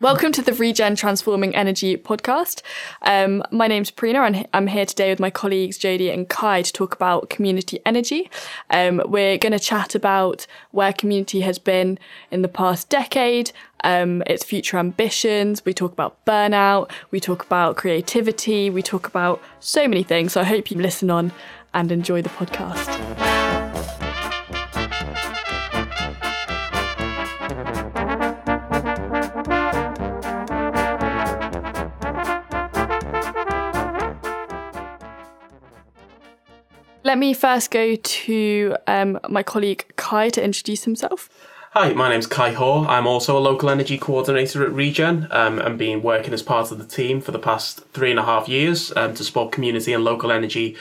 Welcome to the Regen Transforming Energy podcast. Um, my name's Prina and I'm here today with my colleagues Jodie and Kai to talk about community energy. Um, we're going to chat about where community has been in the past decade, um, its future ambitions. We talk about burnout, we talk about creativity, we talk about so many things. So I hope you listen on and enjoy the podcast. Let me first go to um, my colleague Kai to introduce himself. Hi, my name's Kai Hoare. I'm also a local energy coordinator at Regen um, and been working as part of the team for the past three and a half years um, to support community and local energy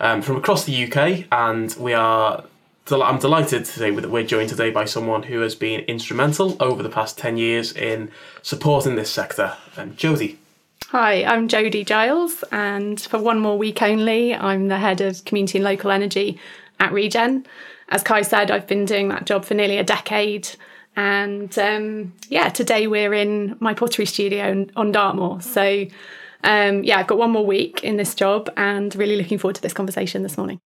um, from across the UK. And we are I'm delighted to say that we're joined today by someone who has been instrumental over the past 10 years in supporting this sector, um, Jodie. Hi, I'm Jodie Giles, and for one more week only, I'm the head of community and local energy at Regen. As Kai said, I've been doing that job for nearly a decade. And um, yeah, today we're in my pottery studio on Dartmoor. So um, yeah, I've got one more week in this job and really looking forward to this conversation this morning.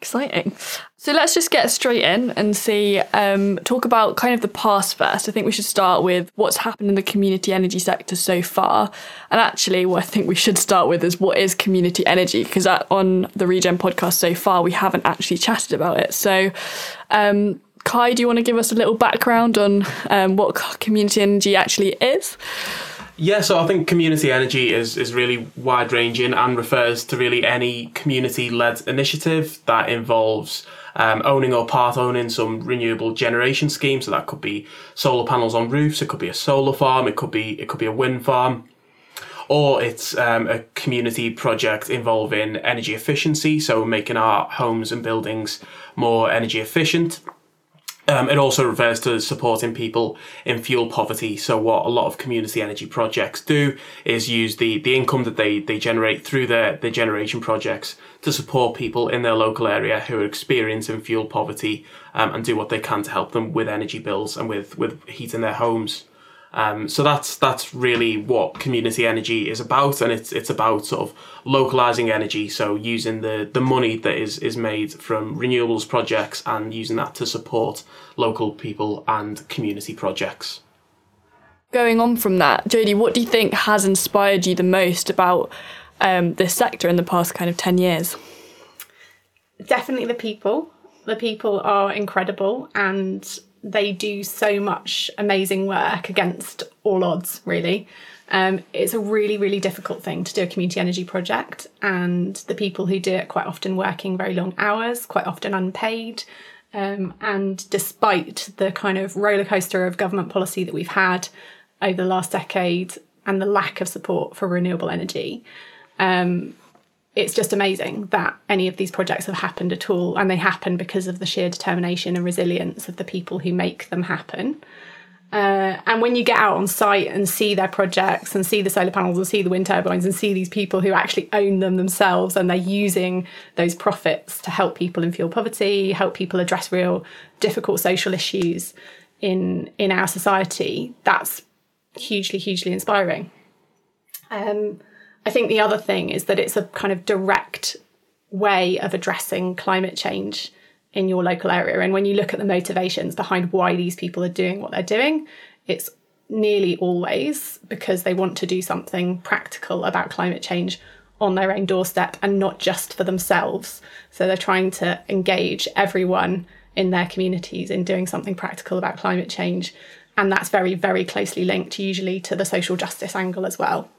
Exciting. So let's just get straight in and see, um, talk about kind of the past first. I think we should start with what's happened in the community energy sector so far. And actually, what I think we should start with is what is community energy? Because on the Regen podcast so far, we haven't actually chatted about it. So, um, Kai, do you want to give us a little background on um, what community energy actually is? Yeah, so I think community energy is, is really wide ranging and refers to really any community led initiative that involves um, owning or part owning some renewable generation scheme. So that could be solar panels on roofs, it could be a solar farm, it could be it could be a wind farm. Or it's um, a community project involving energy efficiency, so making our homes and buildings more energy efficient um, it also refers to supporting people in fuel poverty. So, what a lot of community energy projects do is use the, the income that they, they generate through their, their generation projects to support people in their local area who are experiencing fuel poverty um, and do what they can to help them with energy bills and with, with heating their homes. Um, so that's that's really what community energy is about, and it's it's about sort of localizing energy. So using the the money that is is made from renewables projects and using that to support local people and community projects. Going on from that, Jodie, what do you think has inspired you the most about um, this sector in the past kind of ten years? Definitely the people. The people are incredible, and they do so much amazing work against all odds, really. Um, it's a really, really difficult thing to do a community energy project, and the people who do it quite often working very long hours, quite often unpaid. Um, and despite the kind of roller coaster of government policy that we've had over the last decade and the lack of support for renewable energy, um, it's just amazing that any of these projects have happened at all. And they happen because of the sheer determination and resilience of the people who make them happen. Uh, and when you get out on site and see their projects and see the solar panels and see the wind turbines and see these people who actually own them themselves and they're using those profits to help people in fuel poverty, help people address real difficult social issues in in our society, that's hugely, hugely inspiring. Um, I think the other thing is that it's a kind of direct way of addressing climate change in your local area. And when you look at the motivations behind why these people are doing what they're doing, it's nearly always because they want to do something practical about climate change on their own doorstep and not just for themselves. So they're trying to engage everyone in their communities in doing something practical about climate change. And that's very, very closely linked usually to the social justice angle as well.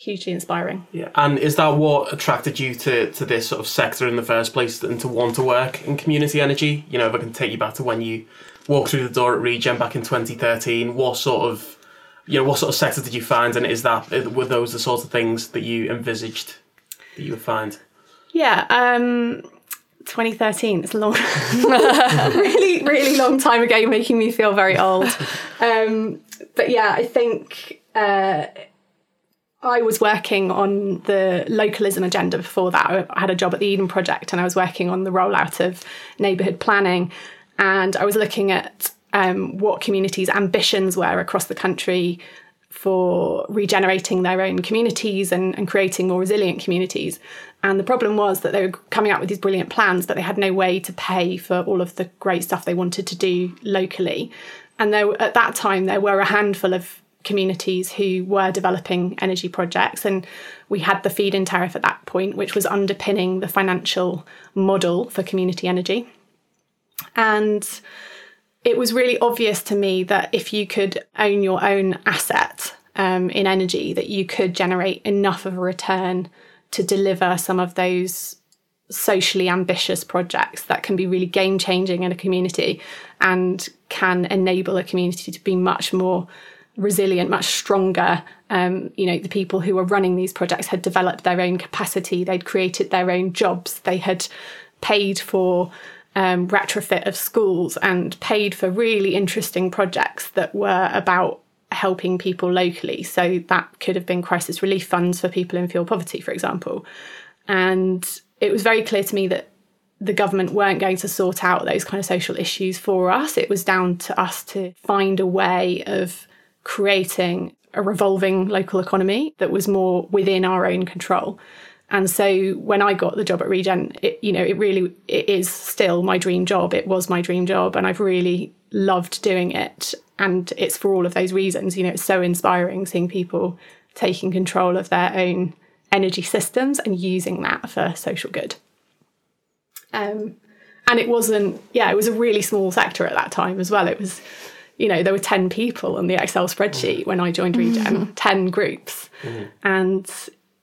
Hugely inspiring. Yeah, and is that what attracted you to, to this sort of sector in the first place and to want to work in community energy? You know, if I can take you back to when you walked through the door at Regen back in 2013, what sort of you know what sort of sector did you find, and is that were those the sorts of things that you envisaged that you would find? Yeah. Um, 2013 it's a long really really long time ago making me feel very old um, but yeah i think uh, I was working on the localism agenda before that. I had a job at the Eden Project and I was working on the rollout of neighbourhood planning. And I was looking at um, what communities' ambitions were across the country for regenerating their own communities and, and creating more resilient communities. And the problem was that they were coming out with these brilliant plans, but they had no way to pay for all of the great stuff they wanted to do locally. And there, at that time, there were a handful of communities who were developing energy projects. And we had the feed in tariff at that point, which was underpinning the financial model for community energy. And it was really obvious to me that if you could own your own asset um, in energy, that you could generate enough of a return to deliver some of those socially ambitious projects that can be really game changing in a community and can enable a community to be much more resilient, much stronger. Um, you know, the people who were running these projects had developed their own capacity, they'd created their own jobs, they had paid for um, retrofit of schools and paid for really interesting projects that were about helping people locally. So that could have been crisis relief funds for people in fuel poverty, for example. And it was very clear to me that the government weren't going to sort out those kind of social issues for us. It was down to us to find a way of creating a revolving local economy that was more within our own control. And so when I got the job at Regen, it, you know, it really it is still my dream job. It was my dream job, and I've really loved doing it. And it's for all of those reasons. You know, it's so inspiring seeing people taking control of their own energy systems and using that for social good. Um, and it wasn't, yeah, it was a really small sector at that time as well. It was, you know, there were 10 people on the Excel spreadsheet when I joined Regen, mm-hmm. 10 groups. Mm-hmm. And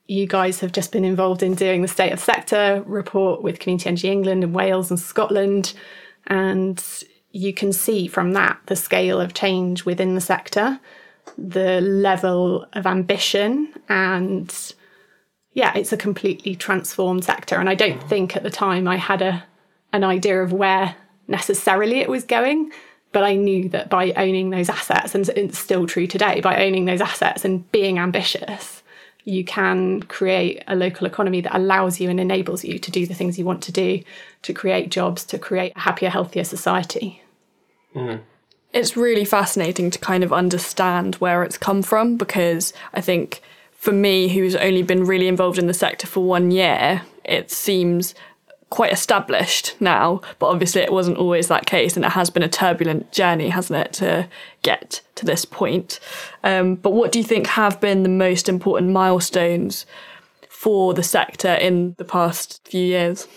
you guys have just been involved in doing the state of sector report with Community Energy England and Wales and Scotland. And you can see from that the scale of change within the sector, the level of ambition, and yeah, it's a completely transformed sector. And I don't think at the time I had a an idea of where necessarily it was going, but I knew that by owning those assets, and it's still true today, by owning those assets and being ambitious, you can create a local economy that allows you and enables you to do the things you want to do, to create jobs, to create a happier, healthier society. Mm. It's really fascinating to kind of understand where it's come from because I think for me, who's only been really involved in the sector for one year, it seems quite established now, but obviously it wasn't always that case, and it has been a turbulent journey, hasn't it, to get to this point. Um, but what do you think have been the most important milestones for the sector in the past few years?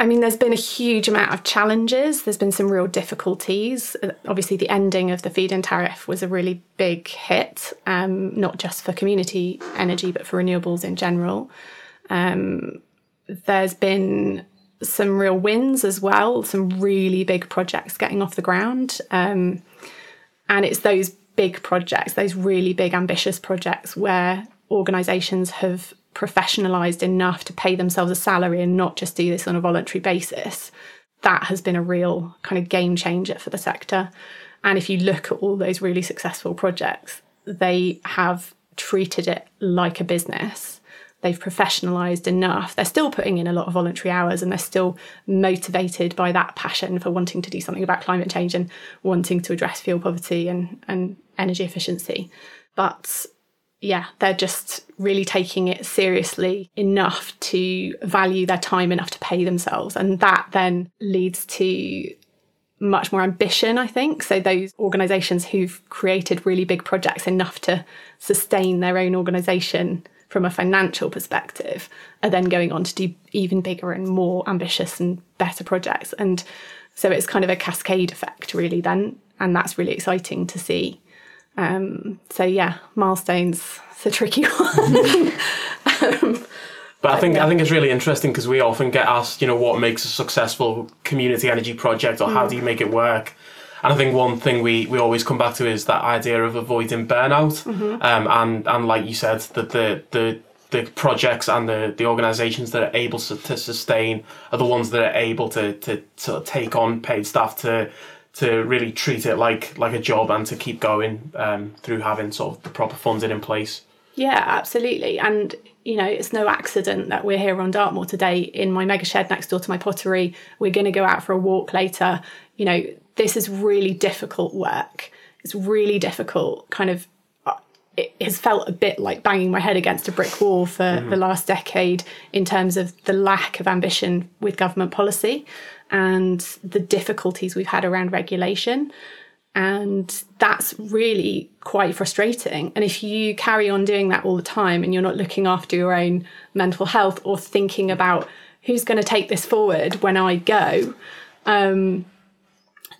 I mean, there's been a huge amount of challenges. There's been some real difficulties. Obviously, the ending of the feed in tariff was a really big hit, um, not just for community energy, but for renewables in general. Um, there's been some real wins as well, some really big projects getting off the ground. Um, and it's those big projects, those really big, ambitious projects where organisations have professionalised enough to pay themselves a salary and not just do this on a voluntary basis. That has been a real kind of game changer for the sector. And if you look at all those really successful projects, they have treated it like a business they've professionalized enough. They're still putting in a lot of voluntary hours and they're still motivated by that passion for wanting to do something about climate change and wanting to address fuel poverty and, and energy efficiency. But yeah, they're just really taking it seriously enough to value their time enough to pay themselves. And that then leads to much more ambition, I think. So, those organisations who've created really big projects enough to sustain their own organisation from a financial perspective are then going on to do even bigger and more ambitious and better projects. And so it's kind of a cascade effect, really, then. And that's really exciting to see. Um, so, yeah, milestones, it's a tricky one. um, but I think yeah. I think it's really interesting because we often get asked, you know, what makes a successful community energy project, or mm. how do you make it work? And I think one thing we, we always come back to is that idea of avoiding burnout. Mm-hmm. Um, and, and like you said, that the, the, the projects and the, the organisations that are able to, to sustain are the ones that are able to, to, to take on paid staff to to really treat it like like a job and to keep going um, through having sort of the proper funding in place. Yeah, absolutely. And you know, it's no accident that we're here on Dartmoor today in my mega shed next door to my pottery. We're going to go out for a walk later. You know, this is really difficult work. It's really difficult, kind of. uh, It has felt a bit like banging my head against a brick wall for the last decade in terms of the lack of ambition with government policy and the difficulties we've had around regulation. And that's really quite frustrating. And if you carry on doing that all the time and you're not looking after your own mental health or thinking about who's going to take this forward when I go, um,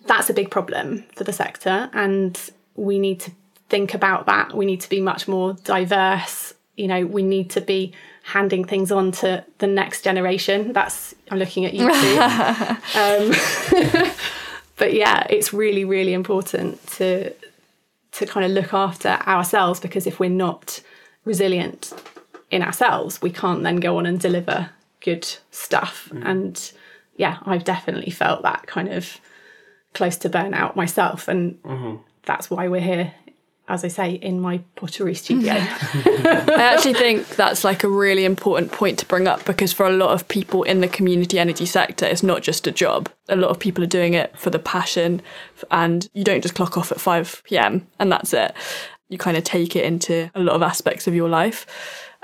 that's a big problem for the sector. And we need to think about that. We need to be much more diverse. You know, we need to be handing things on to the next generation. That's, I'm looking at you too. um, but yeah, it's really, really important to to kind of look after ourselves because if we're not resilient in ourselves, we can't then go on and deliver good stuff. And yeah, I've definitely felt that kind of close to burnout myself, and that's why we're here. As I say, in my pottery studio. I actually think that's like a really important point to bring up because for a lot of people in the community energy sector, it's not just a job. A lot of people are doing it for the passion, and you don't just clock off at 5 pm and that's it. You kind of take it into a lot of aspects of your life.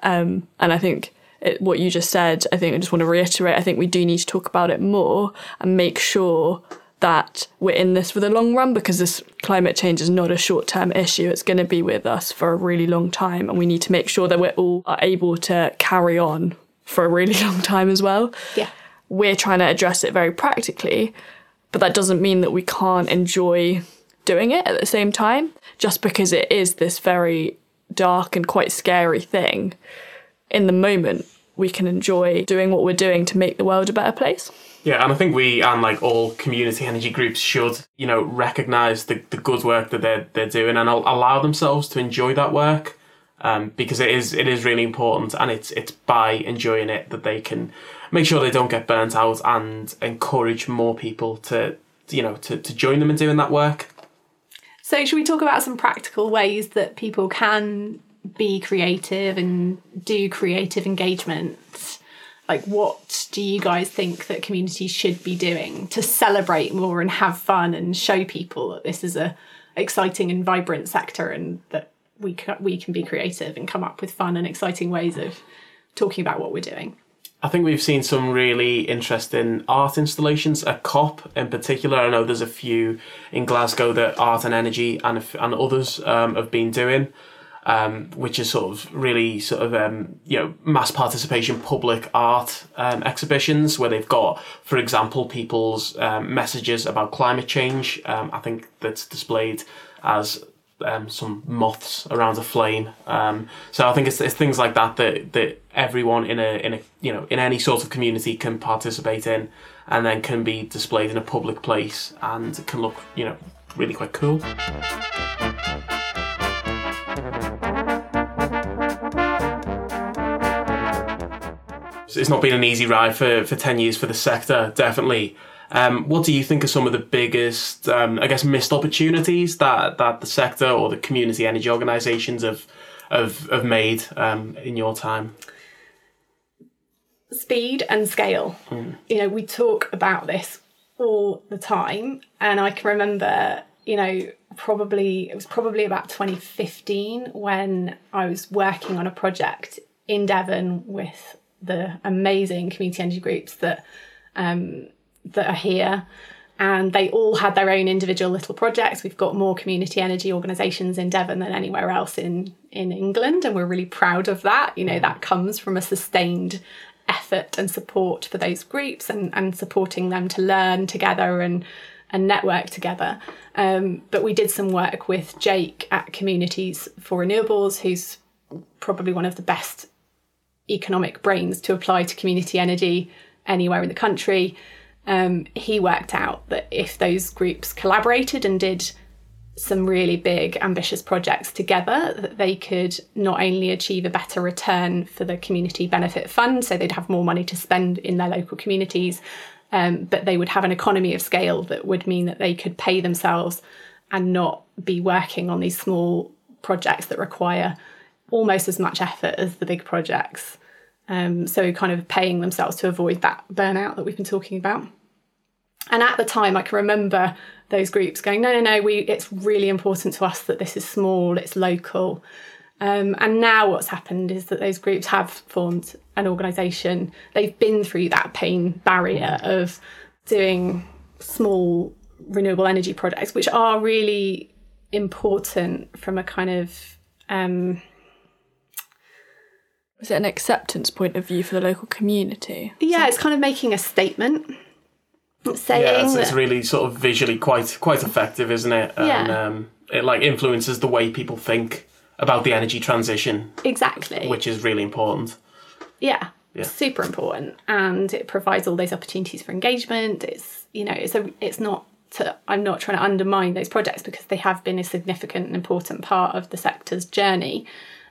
Um, and I think it, what you just said, I think I just want to reiterate, I think we do need to talk about it more and make sure that we're in this for the long run because this climate change is not a short term issue. It's going to be with us for a really long time, and we need to make sure that we're all are able to carry on for a really long time as well. yeah. We're trying to address it very practically, but that doesn't mean that we can't enjoy doing it at the same time, just because it is this very dark and quite scary thing. In the moment, we can enjoy doing what we're doing to make the world a better place. Yeah, and I think we and like all community energy groups should, you know, recognise the, the good work that they're they're doing and allow themselves to enjoy that work, um, because it is it is really important, and it's it's by enjoying it that they can make sure they don't get burnt out and encourage more people to you know to, to join them in doing that work. So, should we talk about some practical ways that people can be creative and do creative engagement? Like, what do you guys think that communities should be doing to celebrate more and have fun and show people that this is a exciting and vibrant sector and that we can, we can be creative and come up with fun and exciting ways of talking about what we're doing? I think we've seen some really interesting art installations. A COP in particular, I know there's a few in Glasgow that Art and Energy and and others um, have been doing, um, which is sort of really sort of um, you know mass participation public art um, exhibitions where they've got, for example, people's um, messages about climate change. Um, I think that's displayed as um, some moths around a flame. So I think it's, it's things like that that that everyone in a in a you know in any sort of community can participate in, and then can be displayed in a public place and can look you know really quite cool. It's not been an easy ride for, for 10 years for the sector, definitely. Um, what do you think are some of the biggest, um, I guess, missed opportunities that, that the sector or the community energy organisations have, have, have made um, in your time? speed and scale. You know, we talk about this all the time, and I can remember, you know, probably it was probably about 2015 when I was working on a project in Devon with the amazing community energy groups that um, that are here. And they all had their own individual little projects. We've got more community energy organisations in Devon than anywhere else in, in England, and we're really proud of that. You know, that comes from a sustained effort and support for those groups and, and supporting them to learn together and and network together. Um, but we did some work with Jake at Communities for Renewables, who's probably one of the best economic brains to apply to community energy anywhere in the country. Um, he worked out that if those groups collaborated and did some really big ambitious projects together that they could not only achieve a better return for the community benefit fund so they'd have more money to spend in their local communities um, but they would have an economy of scale that would mean that they could pay themselves and not be working on these small projects that require almost as much effort as the big projects um, so kind of paying themselves to avoid that burnout that we've been talking about And at the time, I can remember those groups going, no, no, no, we, it's really important to us that this is small, it's local. Um, and now what's happened is that those groups have formed an organisation. They've been through that pain barrier of doing small renewable energy projects, which are really important from a kind of um, is it an acceptance point of view for the local community? Yeah, it's kind of making a statement. Saying yeah, it's, it's really sort of visually quite quite effective, isn't it? And Yeah. um, it like influences the way people think about the energy transition, exactly. which is really important. yeah, Yeah. super important, and it provides all those opportunities for engagement. It's you know, it's a, it's not. To, I'm not trying to undermine those projects because they have been a significant and important part of the sector's journey.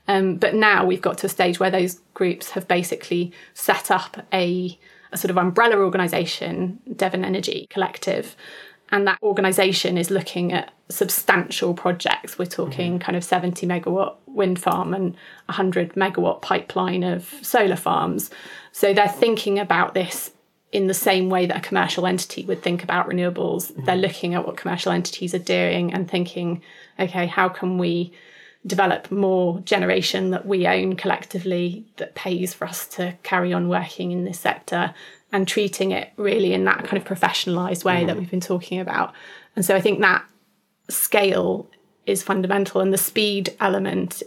Um, but now we've got to a stage where those groups have basically set up a, a sort of umbrella organisation, Devon Energy Collective, and that organisation is looking at substantial projects. We're talking kind of 70 megawatt wind farm and 100 megawatt pipeline of solar farms. So they're thinking about this in the same way that a commercial entity would think about renewables. They're looking at what commercial entities are doing and thinking, okay, how can we develop more generation that we own collectively that pays for us to carry on working in this sector and treating it really in that kind of professionalized way that mm. we've been talking about. And so I think that scale is fundamental and the speed element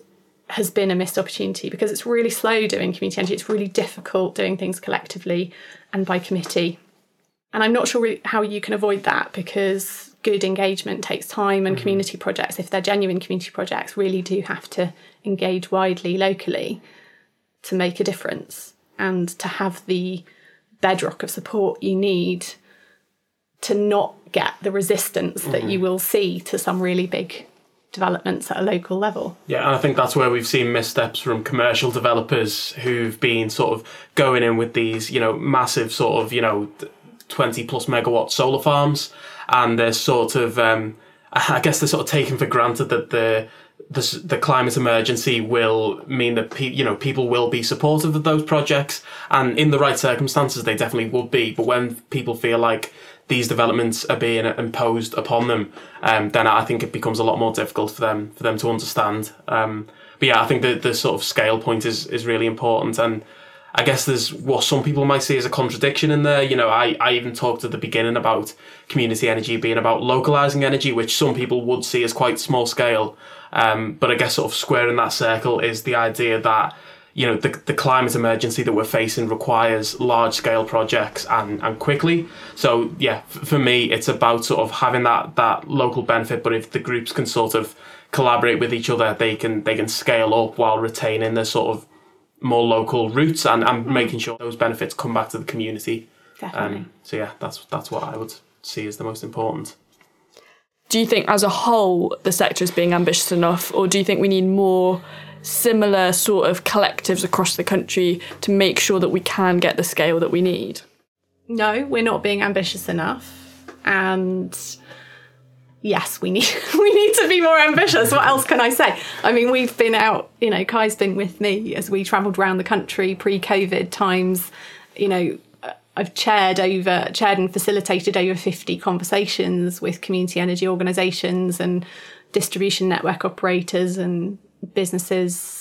has been a missed opportunity because it's really slow doing community energy. It's really difficult doing things collectively and by committee. And I'm not sure really how you can avoid that because good engagement takes time and mm-hmm. community projects, if they're genuine community projects, really do have to engage widely locally to make a difference and to have the bedrock of support you need to not get the resistance that mm-hmm. you will see to some really big developments at a local level. Yeah, and I think that's where we've seen missteps from commercial developers who've been sort of going in with these, you know, massive sort of, you know, 20 plus megawatt solar farms, and they're sort of, um, I guess they're sort of taken for granted that the the, the climate emergency will mean that pe- you know people will be supportive of those projects, and in the right circumstances, they definitely would be. But when people feel like these developments are being imposed upon them, um, then I think it becomes a lot more difficult for them for them to understand. Um, but yeah, I think the the sort of scale point is is really important, and I guess there's what some people might see as a contradiction in there. You know, I, I even talked at the beginning about community energy being about localizing energy, which some people would see as quite small scale. Um, but I guess sort of squaring that circle is the idea that you know the, the climate emergency that we're facing requires large scale projects and, and quickly. So yeah, f- for me, it's about sort of having that that local benefit. But if the groups can sort of collaborate with each other, they can they can scale up while retaining the sort of more local roots and, and making sure those benefits come back to the community. Definitely. Um, so yeah, that's that's what I would see as the most important. Do you think, as a whole, the sector is being ambitious enough, or do you think we need more similar sort of collectives across the country to make sure that we can get the scale that we need? no, we're not being ambitious enough. And yes, we need we need to be more ambitious. What else can I say? I mean, we've been out, you know, Kai's been with me as we travelled around the country pre-COVID times, you know, uh, I've chaired over chaired and facilitated over 50 conversations with community energy organisations and distribution network operators and businesses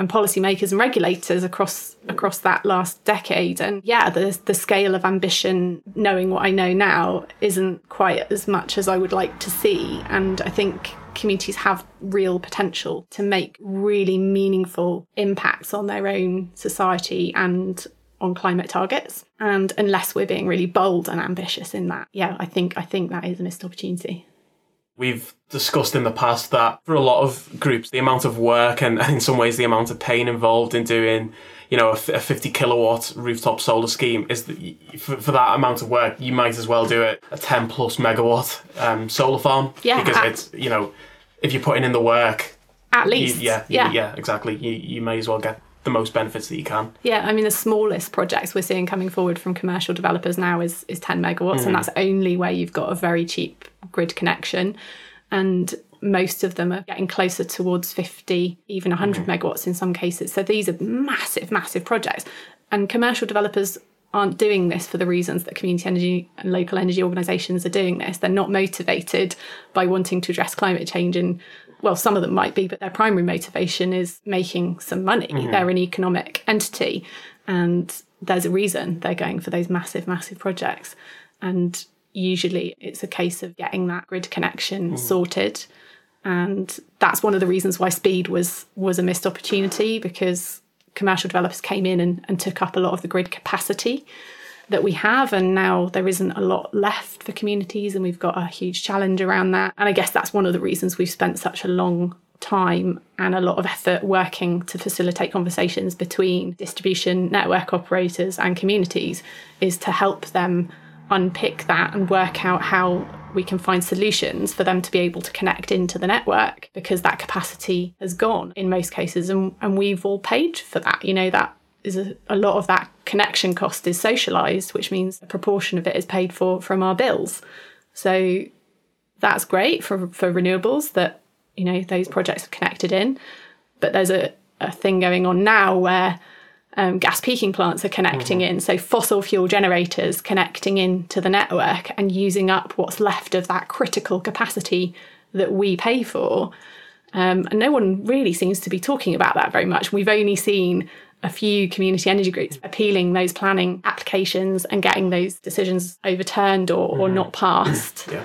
and policymakers and regulators across across that last decade. And yeah, the the scale of ambition, knowing what I know now, isn't quite as much as I would like to see. And I think communities have real potential to make really meaningful impacts on their own society and on climate targets. And unless we're being really bold and ambitious in that, yeah, I think I think that is a missed opportunity. We've discussed in the past that for a lot of groups, the amount of work and, and in some ways the amount of pain involved in doing, you know, a, f- a 50 kilowatt rooftop solar scheme is that for, for that amount of work, you might as well do it a 10 plus megawatt um, solar farm. Yeah. Because it's, you know, if you're putting in the work, At you, least, yeah, you- yeah, yeah, exactly. You, you may as well get the most benefits that you can. Yeah, I mean the smallest projects we're seeing coming forward from commercial developers now is is 10 megawatts, and hmm. that's only where you've got a very cheap grid connection, and most of them are getting closer towards 50, even 100 hmm. megawatts in some cases. So these are massive, massive projects, and commercial developers aren't doing this for the reasons that community energy and local energy organisations are doing this. They're not motivated by wanting to address climate change and well, some of them might be, but their primary motivation is making some money. Mm-hmm. They're an economic entity and there's a reason they're going for those massive, massive projects. And usually it's a case of getting that grid connection mm. sorted. And that's one of the reasons why speed was was a missed opportunity because commercial developers came in and, and took up a lot of the grid capacity that we have and now there isn't a lot left for communities and we've got a huge challenge around that. And i guess that's one of the reasons we've spent such a long time and a lot of effort working to facilitate conversations between distribution network operators and communities is to help them unpick that and work out how we can find solutions for them to be able to connect into the network because that capacity has gone in most cases and, and we've all paid for that. You know that is a, a lot of that connection cost is socialized which means a proportion of it is paid for from our bills so that's great for for renewables that you know those projects are connected in but there's a, a thing going on now where um, gas peaking plants are connecting mm-hmm. in. So fossil fuel generators connecting into the network and using up what's left of that critical capacity that we pay for. Um, and no one really seems to be talking about that very much. We've only seen a few community energy groups appealing those planning applications and getting those decisions overturned or, mm-hmm. or not passed. yeah.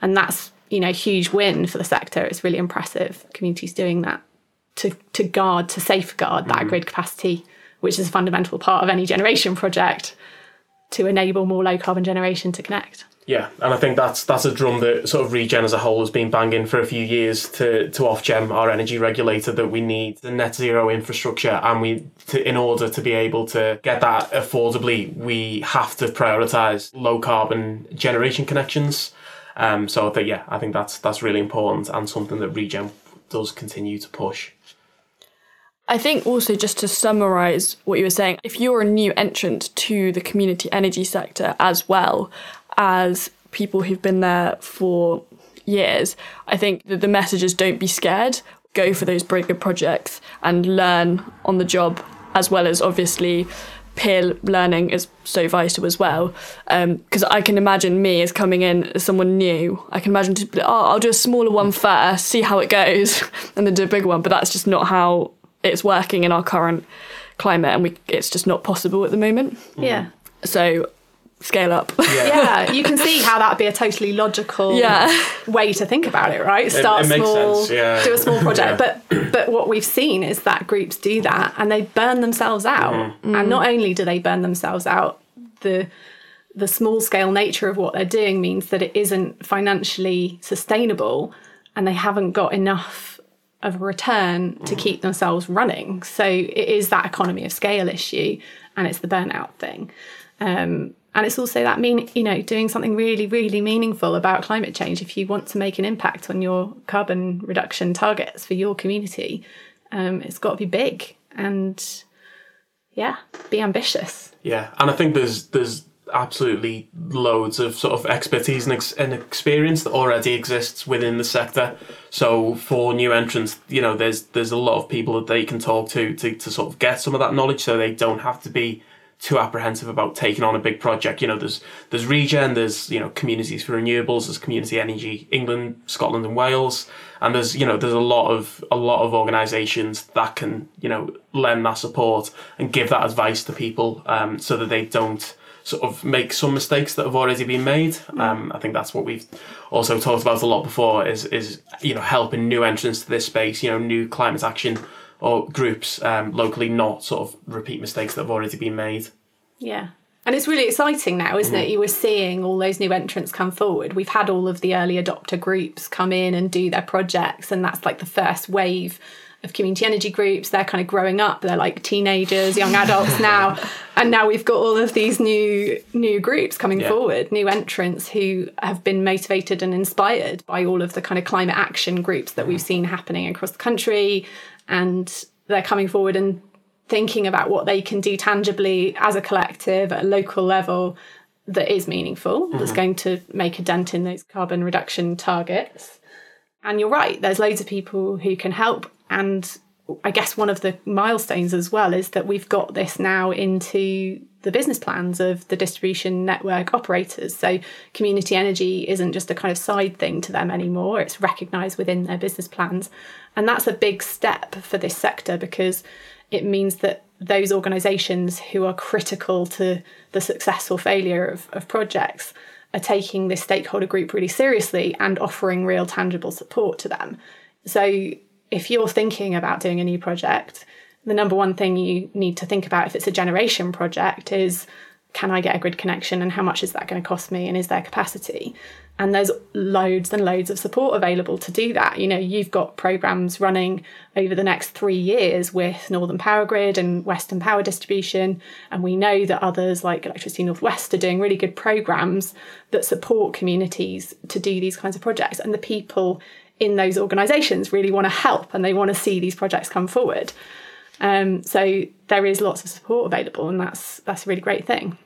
And that's, you know, a huge win for the sector. It's really impressive communities doing that to, to guard, to safeguard mm-hmm. that grid capacity which is a fundamental part of any generation project to enable more low carbon generation to connect. Yeah, and I think that's that's a drum that sort of Regen as a whole has been banging for a few years to to Ofgem, our energy regulator, that we need the net zero infrastructure, and we to, in order to be able to get that affordably, we have to prioritise low carbon generation connections. Um, so that yeah, I think that's that's really important and something that Regen does continue to push. I think also just to summarize what you were saying, if you're a new entrant to the community energy sector as well as people who've been there for years, I think that the message is don't be scared, go for those bigger projects and learn on the job as well as obviously peer learning is so vital as well. Because um, I can imagine me as coming in as someone new. I can imagine to, oh, I'll do a smaller one first, see how it goes, and then do a bigger one. But that's just not how it's working in our current climate and we it's just not possible at the moment. Yeah. So scale up. Yeah. yeah. you can see how that'd be a totally logical yeah. way to think about it, right? Start it, it small, yeah. do a small project. yeah. But but what we've seen is that groups do that and they burn themselves out. Mm-hmm. And not only do they burn themselves out, the the small scale nature of what they're doing means that it isn't financially sustainable and they haven't got enough of a return to mm. keep themselves running. So it is that economy of scale issue and it's the burnout thing. Um, and it's also that mean, you know, doing something really, really meaningful about climate change. If you want to make an impact on your carbon reduction targets for your community, um, it's got to be big and yeah, be ambitious. Yeah, and I think there's there's absolutely loads of sort of expertise and, ex- and experience that already exists within the sector. So for new entrants, you know, there's there's a lot of people that they can talk to to to sort of get some of that knowledge, so they don't have to be too apprehensive about taking on a big project. You know, there's there's Regen, there's you know communities for renewables, there's Community Energy England, Scotland, and Wales, and there's you know there's a lot of a lot of organisations that can you know lend that support and give that advice to people, um, so that they don't sort of make some mistakes that have already been made. Um, I think that's what we've also talked about a lot before. Is is you know helping new entrants to this space, you know, new climate action or groups um, locally not sort of repeat mistakes that have already been made. Yeah. And it's really exciting now, isn't mm. it? You were seeing all those new entrants come forward. We've had all of the early adopter groups come in and do their projects, and that's like the first wave of community energy groups. They're kind of growing up. They're like teenagers, young adults now, and now we've got all of these new new groups coming yeah. forward, new entrants who have been motivated and inspired by all of the kind of climate action groups that we've seen happening across the country, and they're coming forward and thinking about what they can do tangibly as a collective at a local level that is meaningful, mm-hmm. that's going to make a dent in those carbon reduction targets. And you're right, there's loads of people who can help and I guess one of the milestones as well is that we've got this now into the business plans of the distribution network operators. So community energy isn't just a kind of side thing to them anymore, it's recognised within their business plans. And that's a big step for this sector because it means that those organisations who are critical to the success or failure of, of projects are taking this stakeholder group really seriously and offering real tangible support to them. So if you're thinking about doing a new project, the number one thing you need to think about if it's a generation project is can I get a grid connection and how much is that going to cost me and is there capacity? And there's loads and loads of support available to do that. You know, you've got programs running over the next three years with Northern Power Grid and Western Power Distribution. And we know that others like Electricity Northwest are doing really good programs that support communities to do these kinds of projects. And the people in those organisations really want to help and they want to see these projects come forward. Um, so there is lots of support available, and that's that's a really great thing.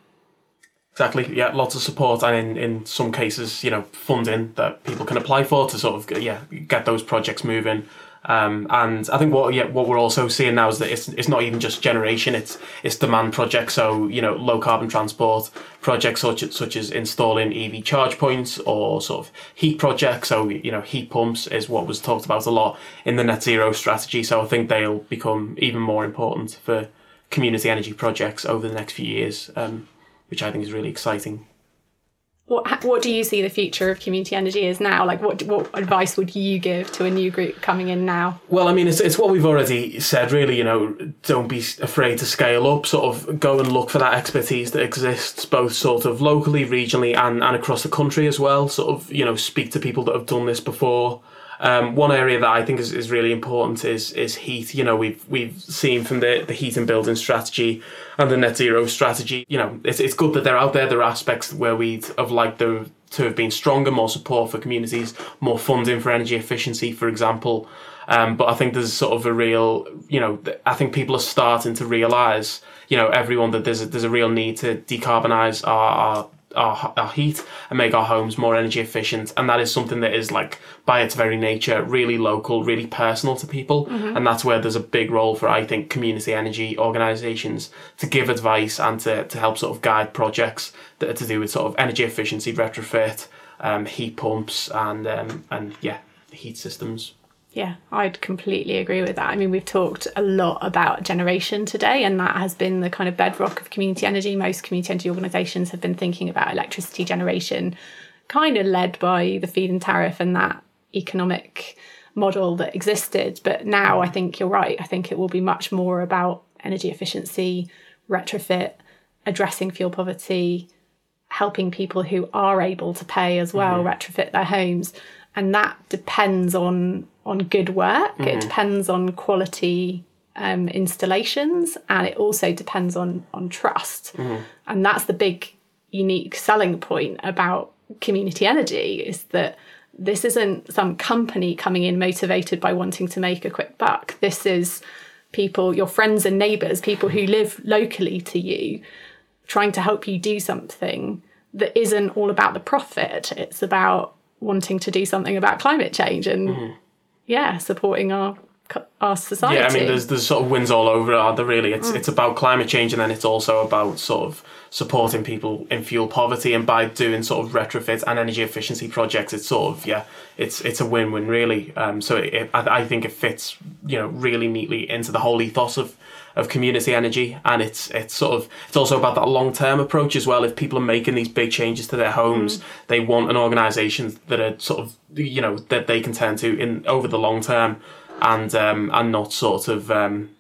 Exactly. Yeah, lots of support, and in, in some cases, you know, funding that people can apply for to sort of yeah get those projects moving. Um, and I think what yeah what we're also seeing now is that it's, it's not even just generation; it's it's demand projects. So you know, low carbon transport projects such as, such as installing EV charge points or sort of heat projects. So you know, heat pumps is what was talked about a lot in the net zero strategy. So I think they'll become even more important for community energy projects over the next few years. Um, which I think is really exciting. What what do you see the future of community energy is now? Like, what what advice would you give to a new group coming in now? Well, I mean, it's it's what we've already said. Really, you know, don't be afraid to scale up. Sort of go and look for that expertise that exists both sort of locally, regionally, and and across the country as well. Sort of, you know, speak to people that have done this before. Um, one area that I think is, is really important is is heat. You know, we've we've seen from the, the heat and building strategy and the net zero strategy. You know, it's it's good that they're out there. There are aspects where we'd have liked there to have been stronger, more support for communities, more funding for energy efficiency, for example. Um, but I think there's sort of a real, you know, I think people are starting to realise, you know, everyone that there's a, there's a real need to decarbonise our, our our, our heat and make our homes more energy efficient. And that is something that is like by its very nature really local really personal to people. Mm-hmm. and that's where there's a big role for i think community energy organizations to give advice and to, to help sort of guide projects that are to do with sort of energy efficiency retrofit um, heat pumps and um, and yeah heat systems yeah, I'd completely agree with that. I mean, we've talked a lot about generation today, and that has been the kind of bedrock of community energy. Most community energy organisations have been thinking about electricity generation, kind of led by the feed in tariff and that economic model that existed. But now I think you're right. I think it will be much more about energy efficiency, retrofit, addressing fuel poverty, helping people who are able to pay as well mm-hmm. retrofit their homes. And that depends on on good work. Mm-hmm. It depends on quality um, installations, and it also depends on on trust. Mm-hmm. And that's the big unique selling point about community energy is that this isn't some company coming in motivated by wanting to make a quick buck. This is people, your friends and neighbours, people who live locally to you, trying to help you do something that isn't all about the profit. It's about wanting to do something about climate change and mm-hmm yeah, supporting our our society. Yeah, I mean, there's there's sort of wins all over, are there? Really, it's mm. it's about climate change, and then it's also about sort of supporting people in fuel poverty, and by doing sort of retrofit and energy efficiency projects, it's sort of yeah, it's it's a win win really. Um, so it, it, I, I think it fits you know really neatly into the whole ethos of of community energy and it's it's sort of it's also about that long term approach as well. If people are making these big changes to their homes mm. they want an organization that are sort of you know that they can turn to in over the long term and um and not sort of um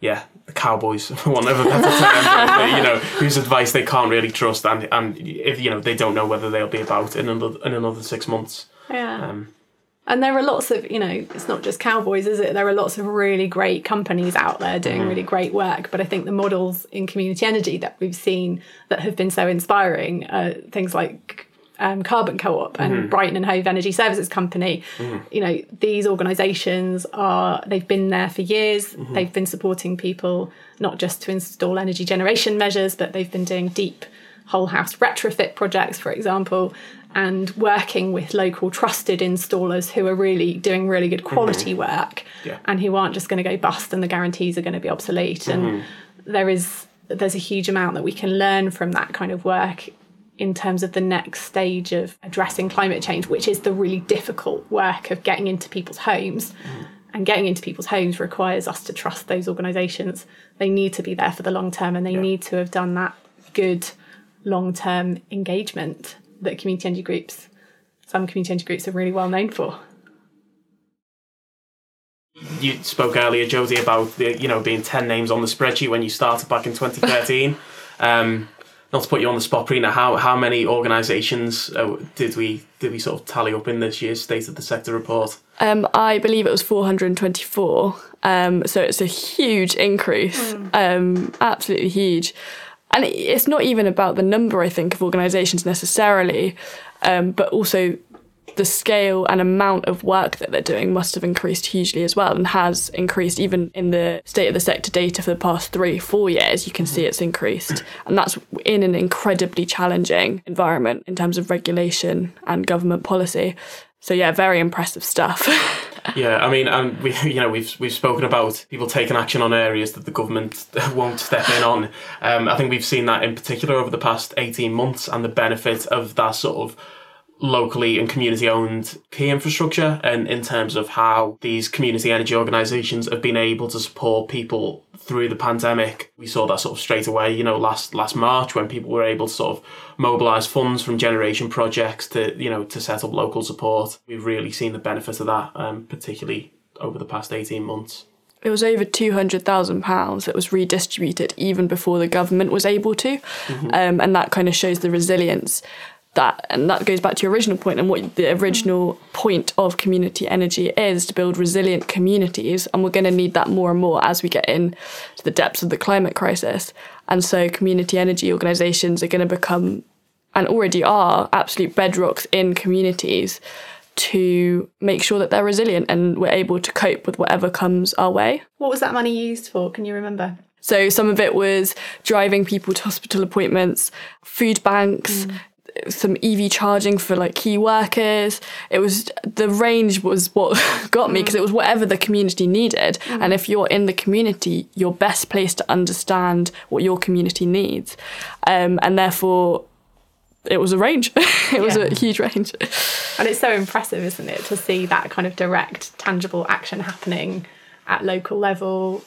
yeah the cowboys for want of a better term but, you know whose advice they can't really trust and and if you know they don't know whether they'll be about in another in another 6 months. Yeah. Um, and there are lots of, you know, it's not just cowboys, is it? There are lots of really great companies out there doing mm-hmm. really great work. But I think the models in community energy that we've seen that have been so inspiring are things like um, Carbon Co-op and mm-hmm. Brighton and Hove Energy Services Company. Mm-hmm. You know, these organisations are they've been there for years. Mm-hmm. They've been supporting people not just to install energy generation measures, but they've been doing deep whole house retrofit projects, for example and working with local trusted installers who are really doing really good quality mm-hmm. work yeah. and who aren't just going to go bust and the guarantees are going to be obsolete. Mm-hmm. And there is there's a huge amount that we can learn from that kind of work in terms of the next stage of addressing climate change, which is the really difficult work of getting into people's homes. Mm. And getting into people's homes requires us to trust those organisations. They need to be there for the long term and they yeah. need to have done that good long term engagement that community energy groups, some community energy groups, are really well known for. You spoke earlier, Josie, about the you know being ten names on the spreadsheet when you started back in 2013. um, not to put you on the spot, Prina, how how many organisations uh, did we did we sort of tally up in this year's State of the Sector report? Um, I believe it was 424. Um, so it's a huge increase, mm. um, absolutely huge. And it's not even about the number, I think, of organisations necessarily, um, but also the scale and amount of work that they're doing must have increased hugely as well and has increased even in the state of the sector data for the past three, four years. You can see it's increased. And that's in an incredibly challenging environment in terms of regulation and government policy. So, yeah, very impressive stuff. yeah, I mean, um, we you know we've we've spoken about people taking action on areas that the government won't step in on. Um, I think we've seen that in particular over the past eighteen months, and the benefit of that sort of locally and community owned key infrastructure and in terms of how these community energy organizations have been able to support people through the pandemic we saw that sort of straight away you know last last march when people were able to sort of mobilize funds from generation projects to you know to set up local support we've really seen the benefit of that um, particularly over the past 18 months it was over £200,000 that was redistributed even before the government was able to. Mm-hmm. Um, and that kind of shows the resilience that and that goes back to your original point and what the original point of community energy is to build resilient communities and we're going to need that more and more as we get in to the depths of the climate crisis and so community energy organizations are going to become and already are absolute bedrocks in communities to make sure that they're resilient and we're able to cope with whatever comes our way. What was that money used for? Can you remember? So some of it was driving people to hospital appointments, food banks, mm some EV charging for like key workers. It was the range was what got me because mm. it was whatever the community needed. Mm. And if you're in the community, you're best placed to understand what your community needs. Um, and therefore, it was a range. it yeah. was a huge range. And it's so impressive, isn't it, to see that kind of direct, tangible action happening at local level,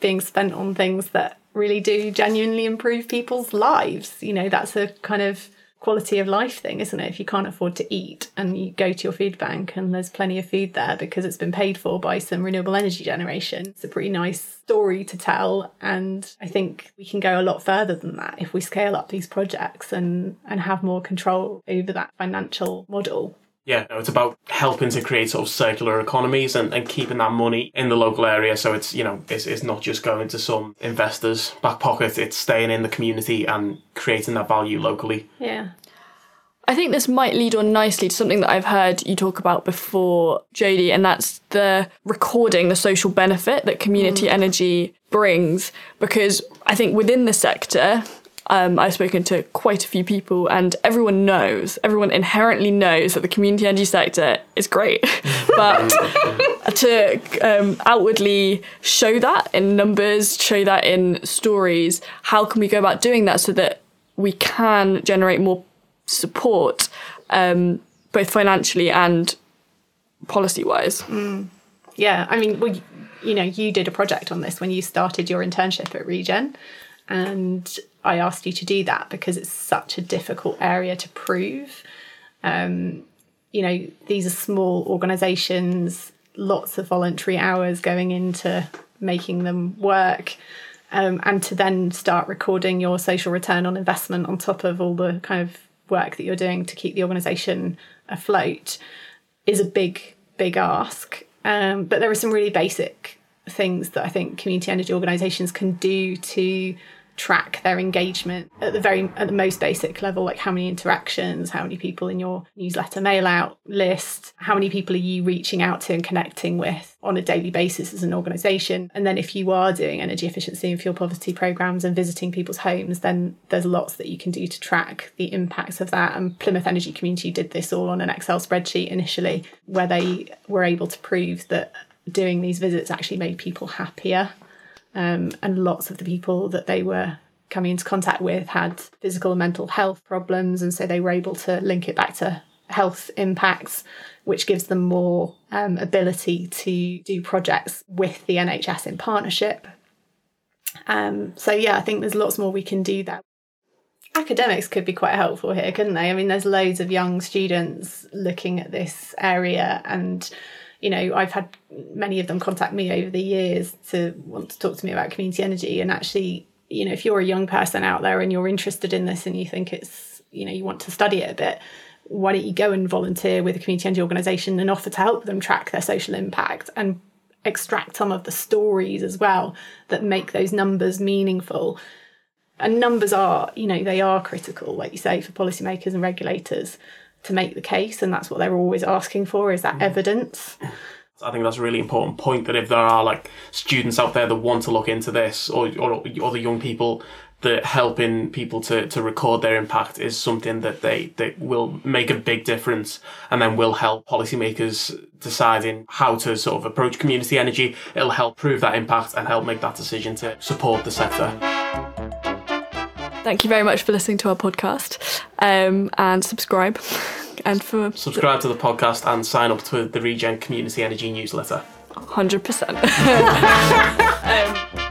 being spent on things that really do genuinely improve people's lives. You know, that's a kind of quality of life thing, isn't it? If you can't afford to eat and you go to your food bank and there's plenty of food there because it's been paid for by some renewable energy generation, it's a pretty nice story to tell. And I think we can go a lot further than that if we scale up these projects and, and have more control over that financial model. Yeah, no, it's about helping to create sort of circular economies and, and keeping that money in the local area. So it's, you know, it's, it's not just going to some investors' back pocket, it's staying in the community and creating that value locally. Yeah. I think this might lead on nicely to something that I've heard you talk about before, Jodie, and that's the recording the social benefit that community mm. energy brings. Because I think within the sector, um, I've spoken to quite a few people, and everyone knows, everyone inherently knows that the community energy sector is great. but to um, outwardly show that in numbers, show that in stories, how can we go about doing that so that we can generate more support, um, both financially and policy wise? Mm. Yeah, I mean, well, you know, you did a project on this when you started your internship at Regen. And I asked you to do that because it's such a difficult area to prove. Um, you know, these are small organisations, lots of voluntary hours going into making them work. Um, and to then start recording your social return on investment on top of all the kind of work that you're doing to keep the organisation afloat is a big, big ask. Um, but there are some really basic things that I think community energy organisations can do to track their engagement at the very at the most basic level like how many interactions how many people in your newsletter mail out list how many people are you reaching out to and connecting with on a daily basis as an organization. And then if you are doing energy efficiency and fuel poverty programs and visiting people's homes then there's lots that you can do to track the impacts of that. And Plymouth Energy Community did this all on an Excel spreadsheet initially where they were able to prove that doing these visits actually made people happier um, and lots of the people that they were coming into contact with had physical and mental health problems, and so they were able to link it back to health impacts, which gives them more um, ability to do projects with the NHS in partnership. Um, so, yeah, I think there's lots more we can do there. Academics could be quite helpful here, couldn't they? I mean, there's loads of young students looking at this area and you know, I've had many of them contact me over the years to want to talk to me about community energy. And actually, you know, if you're a young person out there and you're interested in this and you think it's, you know, you want to study it a bit, why don't you go and volunteer with a community energy organisation and offer to help them track their social impact and extract some of the stories as well that make those numbers meaningful. And numbers are, you know, they are critical, like you say, for policymakers and regulators to make the case, and that's what they're always asking for is that mm. evidence. I think that's a really important point that if there are like students out there that want to look into this, or or, or the young people that helping people to, to record their impact is something that they, that will make a big difference and then will help policymakers deciding how to sort of approach community energy. It'll help prove that impact and help make that decision to support the sector. Thank you very much for listening to our podcast um, and subscribe. and for subscribe to the podcast and sign up to the Regen Community Energy newsletter. 100%.